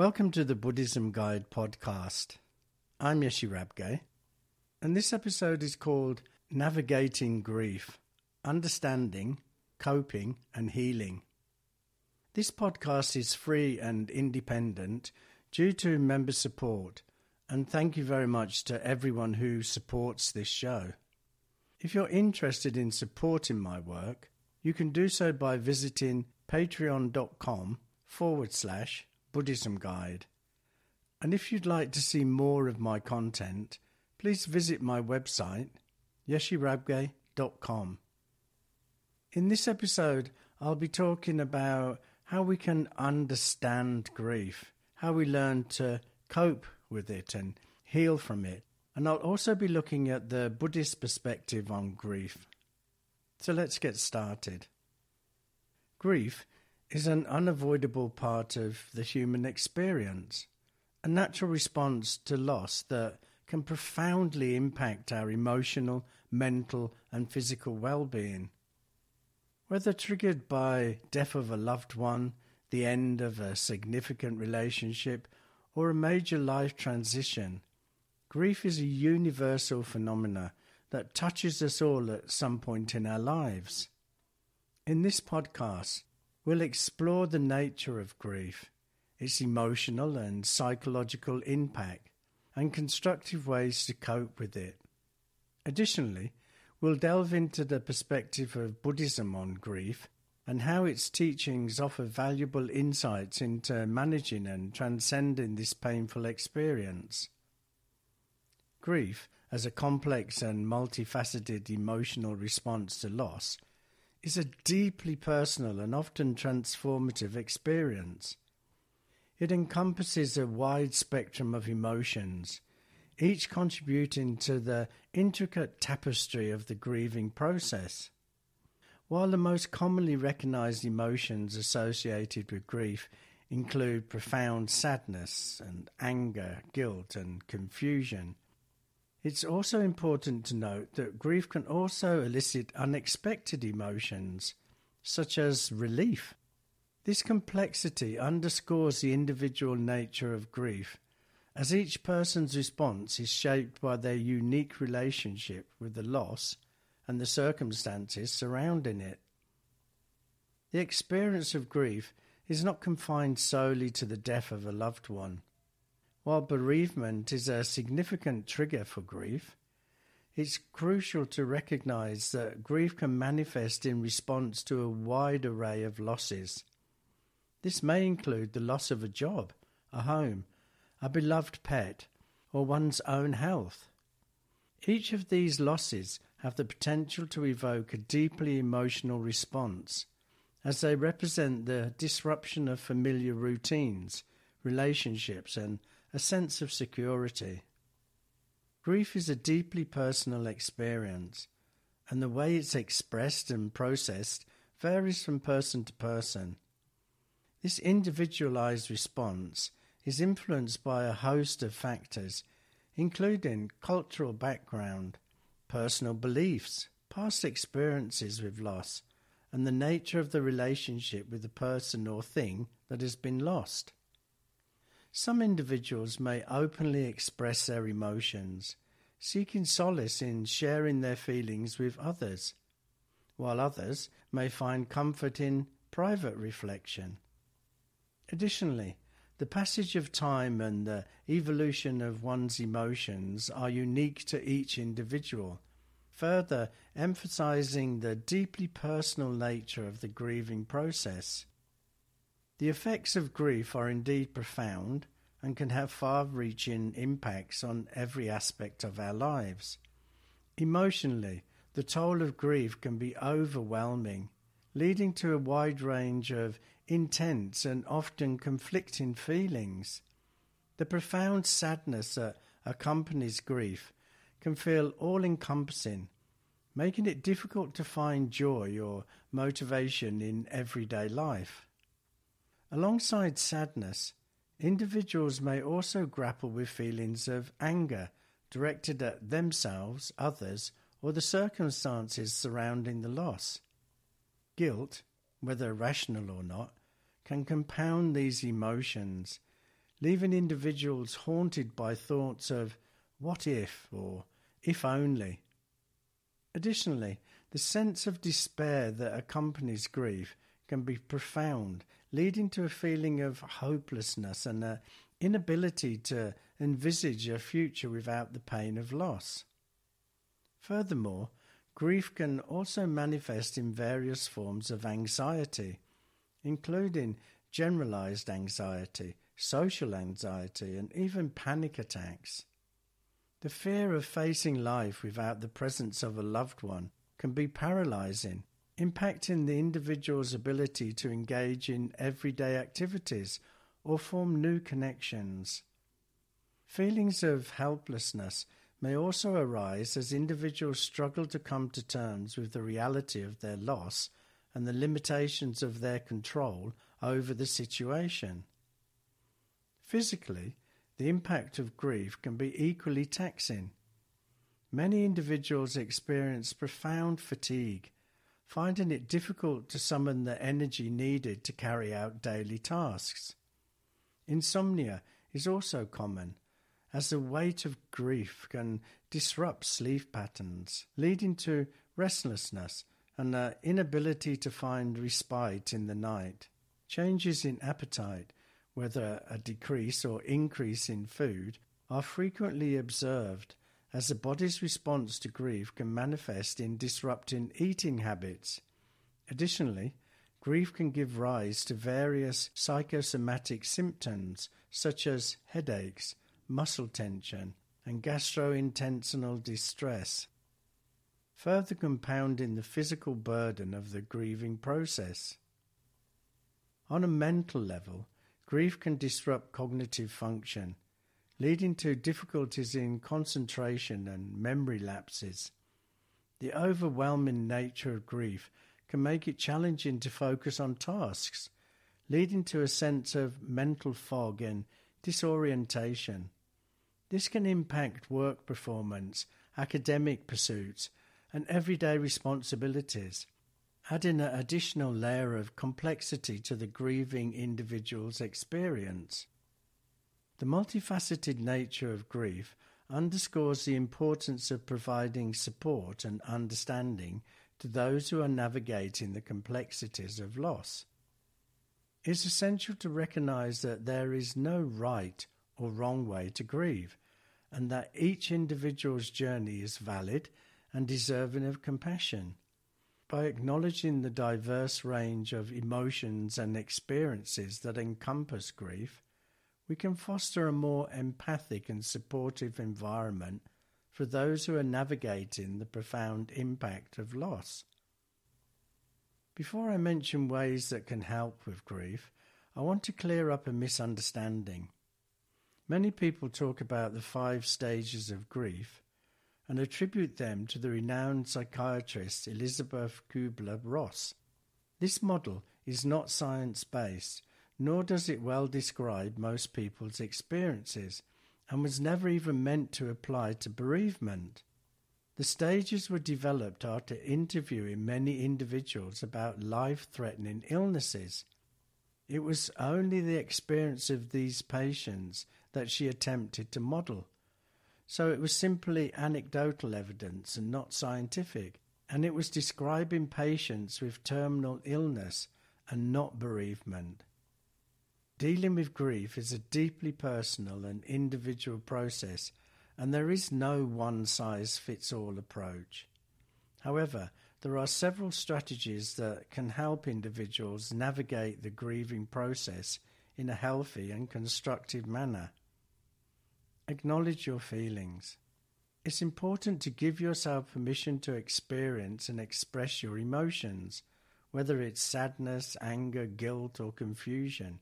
Welcome to the Buddhism Guide podcast. I'm Yeshe Rabgye, and this episode is called Navigating Grief Understanding, Coping, and Healing. This podcast is free and independent due to member support, and thank you very much to everyone who supports this show. If you're interested in supporting my work, you can do so by visiting patreon.com forward slash Buddhism Guide. And if you'd like to see more of my content, please visit my website, yesherabgye.com. In this episode, I'll be talking about how we can understand grief, how we learn to cope with it and heal from it. And I'll also be looking at the Buddhist perspective on grief. So let's get started. Grief is an unavoidable part of the human experience, a natural response to loss that can profoundly impact our emotional, mental, and physical well being. Whether triggered by death of a loved one, the end of a significant relationship, or a major life transition, grief is a universal phenomenon that touches us all at some point in our lives. In this podcast, We'll explore the nature of grief, its emotional and psychological impact, and constructive ways to cope with it. Additionally, we'll delve into the perspective of Buddhism on grief and how its teachings offer valuable insights into managing and transcending this painful experience. Grief, as a complex and multifaceted emotional response to loss, is a deeply personal and often transformative experience. It encompasses a wide spectrum of emotions, each contributing to the intricate tapestry of the grieving process. While the most commonly recognized emotions associated with grief include profound sadness and anger, guilt, and confusion, it's also important to note that grief can also elicit unexpected emotions, such as relief. This complexity underscores the individual nature of grief, as each person's response is shaped by their unique relationship with the loss and the circumstances surrounding it. The experience of grief is not confined solely to the death of a loved one. While bereavement is a significant trigger for grief, it's crucial to recognize that grief can manifest in response to a wide array of losses. This may include the loss of a job, a home, a beloved pet, or one's own health. Each of these losses have the potential to evoke a deeply emotional response, as they represent the disruption of familiar routines, relationships, and a sense of security. Grief is a deeply personal experience, and the way it's expressed and processed varies from person to person. This individualized response is influenced by a host of factors, including cultural background, personal beliefs, past experiences with loss, and the nature of the relationship with the person or thing that has been lost. Some individuals may openly express their emotions, seeking solace in sharing their feelings with others, while others may find comfort in private reflection. Additionally, the passage of time and the evolution of one's emotions are unique to each individual, further emphasizing the deeply personal nature of the grieving process. The effects of grief are indeed profound and can have far reaching impacts on every aspect of our lives. Emotionally, the toll of grief can be overwhelming, leading to a wide range of intense and often conflicting feelings. The profound sadness that accompanies grief can feel all encompassing, making it difficult to find joy or motivation in everyday life. Alongside sadness, individuals may also grapple with feelings of anger directed at themselves, others, or the circumstances surrounding the loss. Guilt, whether rational or not, can compound these emotions, leaving individuals haunted by thoughts of what if or if only. Additionally, the sense of despair that accompanies grief can be profound, leading to a feeling of hopelessness and an inability to envisage a future without the pain of loss. Furthermore, grief can also manifest in various forms of anxiety, including generalized anxiety, social anxiety, and even panic attacks. The fear of facing life without the presence of a loved one can be paralyzing, impacting the individual's ability to engage in everyday activities or form new connections. Feelings of helplessness may also arise as individuals struggle to come to terms with the reality of their loss and the limitations of their control over the situation. Physically, the impact of grief can be equally taxing. Many individuals experience profound fatigue, finding it difficult to summon the energy needed to carry out daily tasks. Insomnia is also common, as the weight of grief can disrupt sleep patterns, leading to restlessness and the inability to find respite in the night. Changes in appetite whether a decrease or increase in food, are frequently observed as the body's response to grief can manifest in disrupting eating habits. Additionally, grief can give rise to various psychosomatic symptoms such as headaches, muscle tension, and gastrointestinal distress, further compounding the physical burden of the grieving process. On a mental level, Grief can disrupt cognitive function, leading to difficulties in concentration and memory lapses. The overwhelming nature of grief can make it challenging to focus on tasks, leading to a sense of mental fog and disorientation. This can impact work performance, academic pursuits, and everyday responsibilities adding an additional layer of complexity to the grieving individual's experience. The multifaceted nature of grief underscores the importance of providing support and understanding to those who are navigating the complexities of loss. It's essential to recognize that there is no right or wrong way to grieve, and that each individual's journey is valid and deserving of compassion. By acknowledging the diverse range of emotions and experiences that encompass grief, we can foster a more empathic and supportive environment for those who are navigating the profound impact of loss. Before I mention ways that can help with grief, I want to clear up a misunderstanding. Many people talk about the five stages of grief, and attribute them to the renowned psychiatrist Elisabeth Kubler Ross. This model is not science based, nor does it well describe most people's experiences, and was never even meant to apply to bereavement. The stages were developed after interviewing many individuals about life threatening illnesses. It was only the experience of these patients that she attempted to model. So it was simply anecdotal evidence and not scientific, and it was describing patients with terminal illness and not bereavement. Dealing with grief is a deeply personal and individual process, and there is no one size fits all approach. However, there are several strategies that can help individuals navigate the grieving process in a healthy and constructive manner. Acknowledge your feelings. It's important to give yourself permission to experience and express your emotions, whether it's sadness, anger, guilt, or confusion.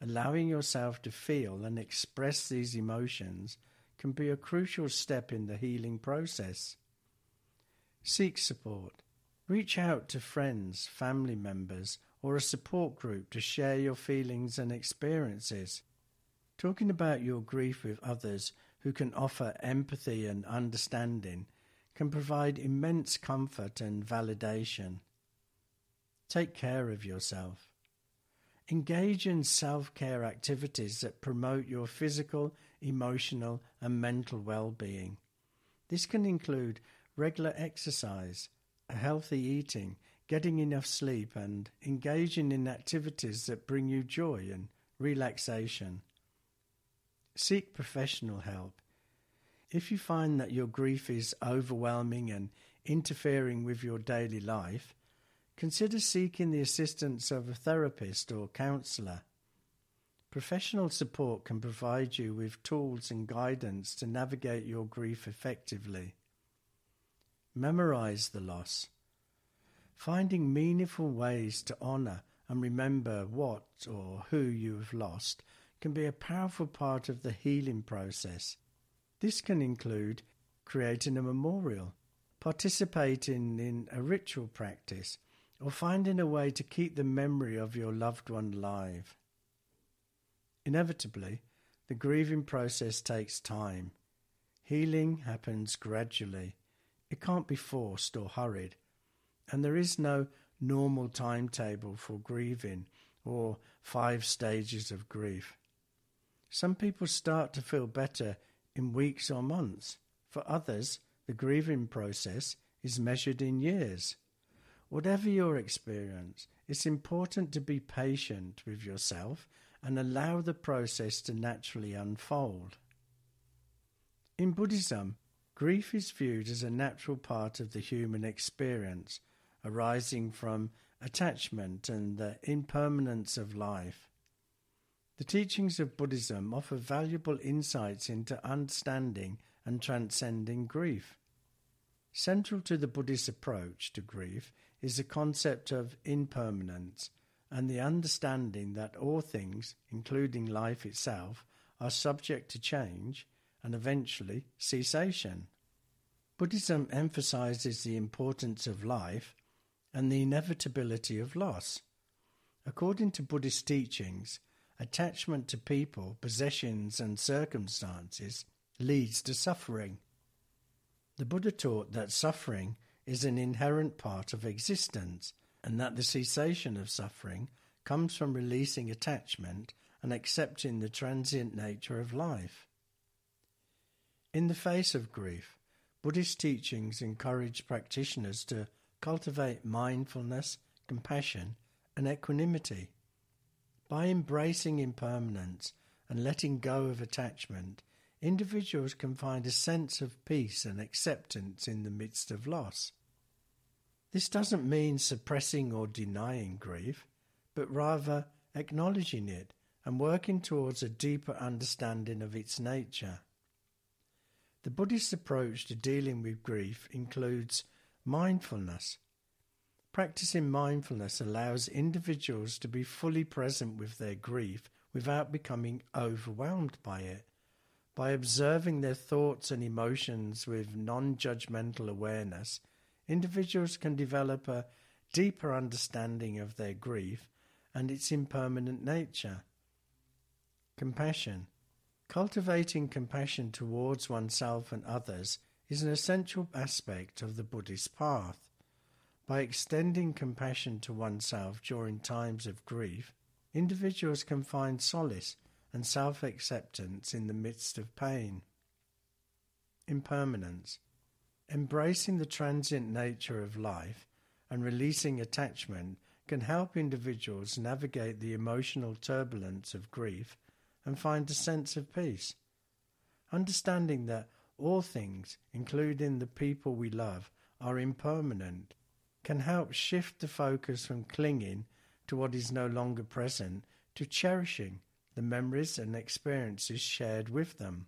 Allowing yourself to feel and express these emotions can be a crucial step in the healing process. Seek support. Reach out to friends, family members, or a support group to share your feelings and experiences. Talking about your grief with others who can offer empathy and understanding can provide immense comfort and validation. Take care of yourself. Engage in self care activities that promote your physical, emotional, and mental well being. This can include regular exercise, healthy eating, getting enough sleep, and engaging in activities that bring you joy and relaxation. Seek professional help. If you find that your grief is overwhelming and interfering with your daily life, consider seeking the assistance of a therapist or counsellor. Professional support can provide you with tools and guidance to navigate your grief effectively. Memorize the loss. Finding meaningful ways to honour and remember what or who you have lost can be a powerful part of the healing process. This can include creating a memorial, participating in a ritual practice, or finding a way to keep the memory of your loved one alive. Inevitably, the grieving process takes time. Healing happens gradually. It can't be forced or hurried. And there is no normal timetable for grieving or five stages of grief. Some people start to feel better in weeks or months. For others, the grieving process is measured in years. Whatever your experience, it's important to be patient with yourself and allow the process to naturally unfold. In Buddhism, grief is viewed as a natural part of the human experience, arising from attachment and the impermanence of life. The teachings of Buddhism offer valuable insights into understanding and transcending grief. Central to the Buddhist approach to grief is the concept of impermanence and the understanding that all things, including life itself, are subject to change and eventually cessation. Buddhism emphasizes the importance of life and the inevitability of loss. According to Buddhist teachings, attachment to people, possessions, and circumstances leads to suffering. The Buddha taught that suffering is an inherent part of existence, and that the cessation of suffering comes from releasing attachment and accepting the transient nature of life. In the face of grief, Buddhist teachings encourage practitioners to cultivate mindfulness, compassion, and equanimity. By embracing impermanence and letting go of attachment, individuals can find a sense of peace and acceptance in the midst of loss. This doesn't mean suppressing or denying grief, but rather acknowledging it and working towards a deeper understanding of its nature. The Buddhist approach to dealing with grief includes mindfulness. Practicing mindfulness allows individuals to be fully present with their grief without becoming overwhelmed by it. By observing their thoughts and emotions with non judgmental awareness, individuals can develop a deeper understanding of their grief and its impermanent nature. Compassion. Cultivating compassion towards oneself and others is an essential aspect of the Buddhist path. By extending compassion to oneself during times of grief, individuals can find solace and self acceptance in the midst of pain. Impermanence. Embracing the transient nature of life and releasing attachment can help individuals navigate the emotional turbulence of grief and find a sense of peace. Understanding that all things, including the people we love, are impermanent, can help shift the focus from clinging to what is no longer present to cherishing the memories and experiences shared with them.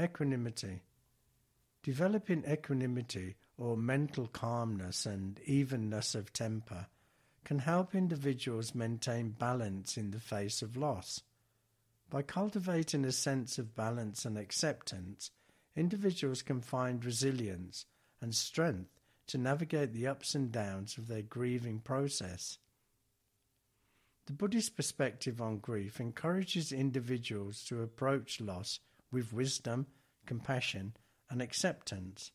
Equanimity. Developing equanimity or mental calmness and evenness of temper can help individuals maintain balance in the face of loss. By cultivating a sense of balance and acceptance, individuals can find resilience and strength to navigate the ups and downs of their grieving process. The Buddhist perspective on grief encourages individuals to approach loss with wisdom, compassion, and acceptance.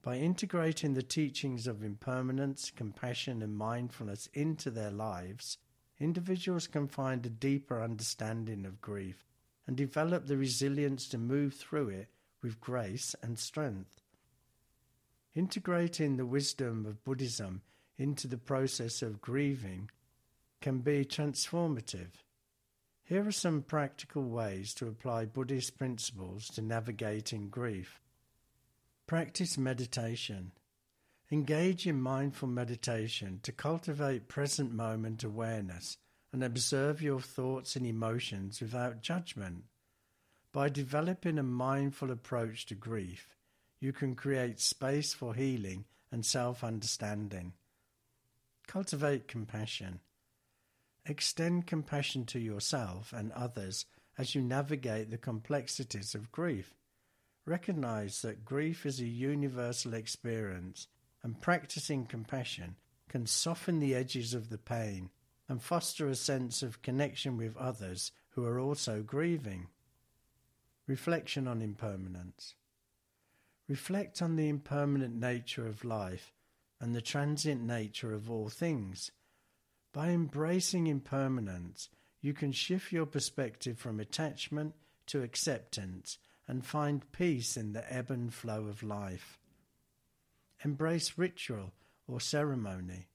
By integrating the teachings of impermanence, compassion, and mindfulness into their lives, individuals can find a deeper understanding of grief and develop the resilience to move through it with grace and strength. Integrating the wisdom of Buddhism into the process of grieving can be transformative. Here are some practical ways to apply Buddhist principles to navigating grief. Practice meditation. Engage in mindful meditation to cultivate present moment awareness and observe your thoughts and emotions without judgment. By developing a mindful approach to grief, you can create space for healing and self understanding. Cultivate compassion. Extend compassion to yourself and others as you navigate the complexities of grief. Recognize that grief is a universal experience, and practicing compassion can soften the edges of the pain and foster a sense of connection with others who are also grieving. Reflection on impermanence. Reflect on the impermanent nature of life and the transient nature of all things. By embracing impermanence, you can shift your perspective from attachment to acceptance and find peace in the ebb and flow of life. Embrace ritual or ceremony.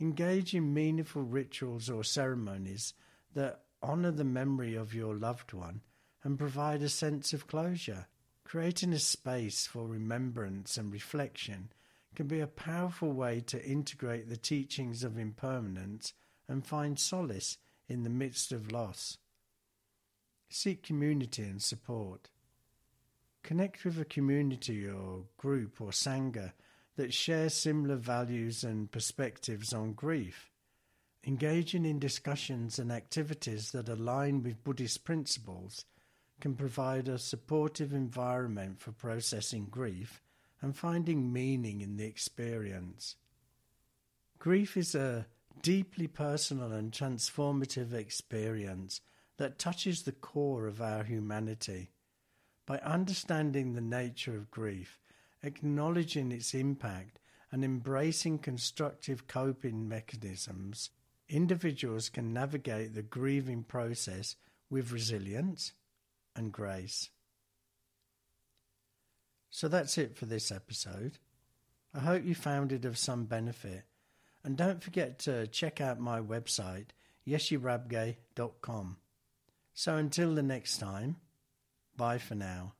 Engage in meaningful rituals or ceremonies that honour the memory of your loved one and provide a sense of closure. Creating a space for remembrance and reflection can be a powerful way to integrate the teachings of impermanence and find solace in the midst of loss. Seek community and support. Connect with a community or group or sangha that share similar values and perspectives on grief. Engaging in discussions and activities that align with Buddhist principles can provide a supportive environment for processing grief and finding meaning in the experience. Grief is a deeply personal and transformative experience that touches the core of our humanity. By understanding the nature of grief, acknowledging its impact, and embracing constructive coping mechanisms, individuals can navigate the grieving process with resilience and grace. So that's it for this episode. I hope you found it of some benefit. And don't forget to check out my website, yesherabgye.com. So until the next time, bye for now.